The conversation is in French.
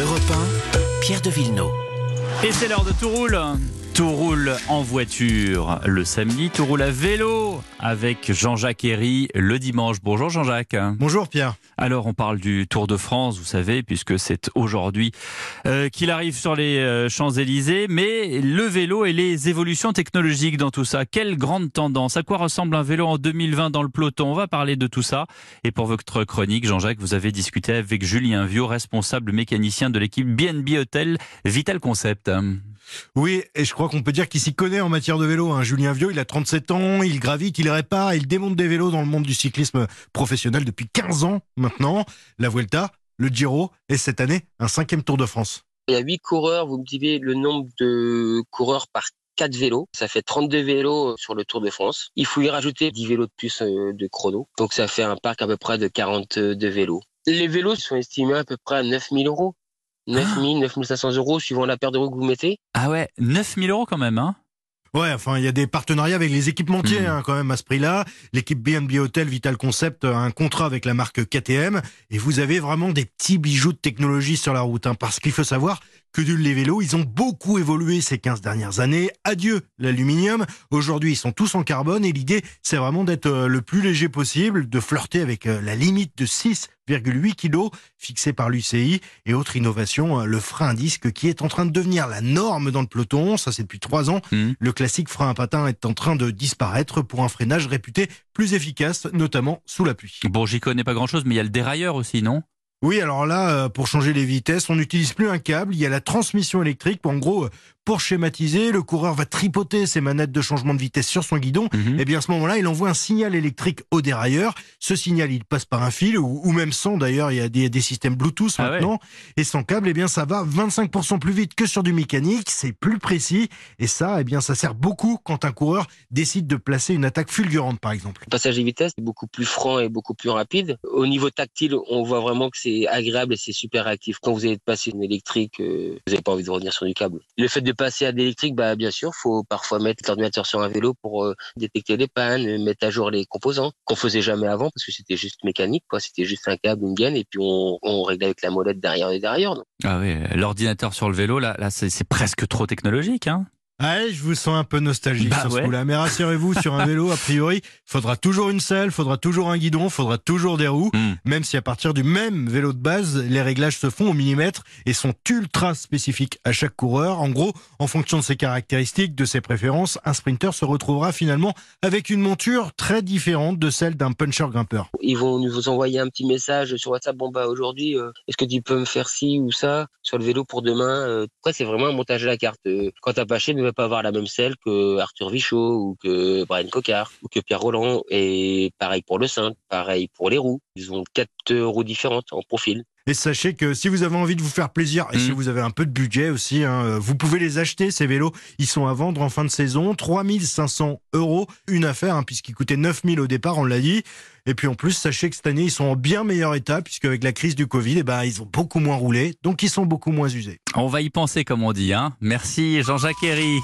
Europe 1, Pierre de Villeneuve. Et c'est l'heure de tout roule. Tout roule en voiture le samedi, tout roule à vélo avec Jean-Jacques Herry le dimanche. Bonjour Jean-Jacques. Bonjour Pierre. Alors on parle du Tour de France, vous savez, puisque c'est aujourd'hui euh, qu'il arrive sur les euh, Champs-Élysées, mais le vélo et les évolutions technologiques dans tout ça. Quelle grande tendance À quoi ressemble un vélo en 2020 dans le peloton? On va parler de tout ça. Et pour votre chronique, Jean-Jacques, vous avez discuté avec Julien Vieux, responsable mécanicien de l'équipe BNB Hotel Vital Concept. Oui, et je crois qu'on peut dire qu'il s'y connaît en matière de vélo. Hein. Julien Vieux, il a 37 ans, il gravite, il répare, il démonte des vélos dans le monde du cyclisme professionnel depuis 15 ans maintenant. La Vuelta, le Giro et cette année, un cinquième Tour de France. Il y a 8 coureurs, vous me dites le nombre de coureurs par 4 vélos. Ça fait 32 vélos sur le Tour de France. Il faut y rajouter 10 vélos de plus euh, de chrono. Donc ça fait un parc à peu près de 42 vélos. Les vélos sont estimés à peu près à 9000 euros. 9 000, 9 500 euros suivant la paire de roues que vous mettez. Ah ouais, 9 000 euros quand même, hein Ouais, enfin, il y a des partenariats avec les équipementiers Hmm. hein, quand même à ce prix-là. L'équipe BNB Hotel Vital Concept a un contrat avec la marque KTM et vous avez vraiment des petits bijoux de technologie sur la route. hein, parce qu'il faut savoir que les vélos, ils ont beaucoup évolué ces 15 dernières années. Adieu l'aluminium. Aujourd'hui, ils sont tous en carbone et l'idée, c'est vraiment d'être euh, le plus léger possible, de flirter avec euh, la limite de 6,8 kg fixée par l'UCI et autre innovation, euh, le frein à disque qui est en train de devenir la norme dans le peloton. Ça, c'est depuis trois ans. Hmm. Le classique frein à patin est en train de disparaître pour un freinage réputé plus efficace, notamment sous la pluie. Bon, j'y connais pas grand-chose, mais il y a le dérailleur aussi, non? Oui, alors là, euh, pour changer les vitesses, on n'utilise plus un câble, il y a la transmission électrique. En gros, euh, pour schématiser, le coureur va tripoter ses manettes de changement de vitesse sur son guidon. Mhm. Et bien à ce moment-là, il envoie un signal électrique au dérailleur. Ce signal, il passe par un fil ou, ou même sans. D'ailleurs, il y a des, des systèmes Bluetooth Ah ouais. maintenant. Et sans câble, eh bien ça va 25% plus vite que sur du mécanique. C'est plus précis. Et ça, eh bien ça sert beaucoup quand un coureur décide de placer une attaque fulgurante, par exemple. Le passage de vitesse est beaucoup plus franc et beaucoup plus rapide. Au niveau tactile, on voit vraiment que c'est agréable et c'est super actif. Quand vous allez passer une électrique, euh, vous n'avez pas envie de revenir sur du câble. Le fait de passer à l'électrique, bah, bien sûr, faut parfois mettre l'ordinateur sur un vélo pour euh, détecter les pannes, mettre à jour les composants qu'on faisait jamais avant parce que c'était juste mécanique, quoi. C'était juste un câble, une gaine et puis on, on réglait avec la molette derrière et derrière. Ah oui, l'ordinateur sur le vélo, là, là c'est presque trop technologique, hein Ah, je vous sens un peu nostalgique Bah sur ce ouais. coup-là. Mais rassurez-vous, sur un vélo, a priori, faudra toujours une selle, faudra toujours un guidon, faudra toujours des roues. Hmm. Même si à partir du même vélo de base, les réglages se font au millimètre et sont ultra spécifiques à chaque coureur. En gros, en fonction de ses caractéristiques, de ses préférences, un sprinter se retrouvera finalement avec une monture très différente de celle d'un puncher grimpeur. ils vont nous envoyer un petit message sur WhatsApp. Bon bah aujourd'hui, euh, est-ce que tu peux me faire ci ou ça sur le vélo pour demain euh, Après, c'est vraiment un montage à la carte. Euh, Quand Apache ne va pas avoir la même selle que Arthur Vichot ou que Brian Cocard ou que Pierre Roland. Et pareil pour le cintre, pareil pour les roues. Ils ont quatre roues différentes en profil. Et sachez que si vous avez envie de vous faire plaisir et Mm. si vous avez un peu de budget aussi, hein, euh, vous pouvez les acheter, ces vélos. Ils sont à vendre en fin de saison. 3500 euros, une affaire, hein, puisqu'ils coûtaient 9000 au départ, on l'a dit. Et puis en plus, sachez que cette année, ils sont en bien meilleur état, puisque avec la crise du Covid, eh ben, ils ont beaucoup moins roulé, donc ils sont beaucoup moins usés. On va y penser, comme on dit. Hein Merci Jean-Jacques Herry.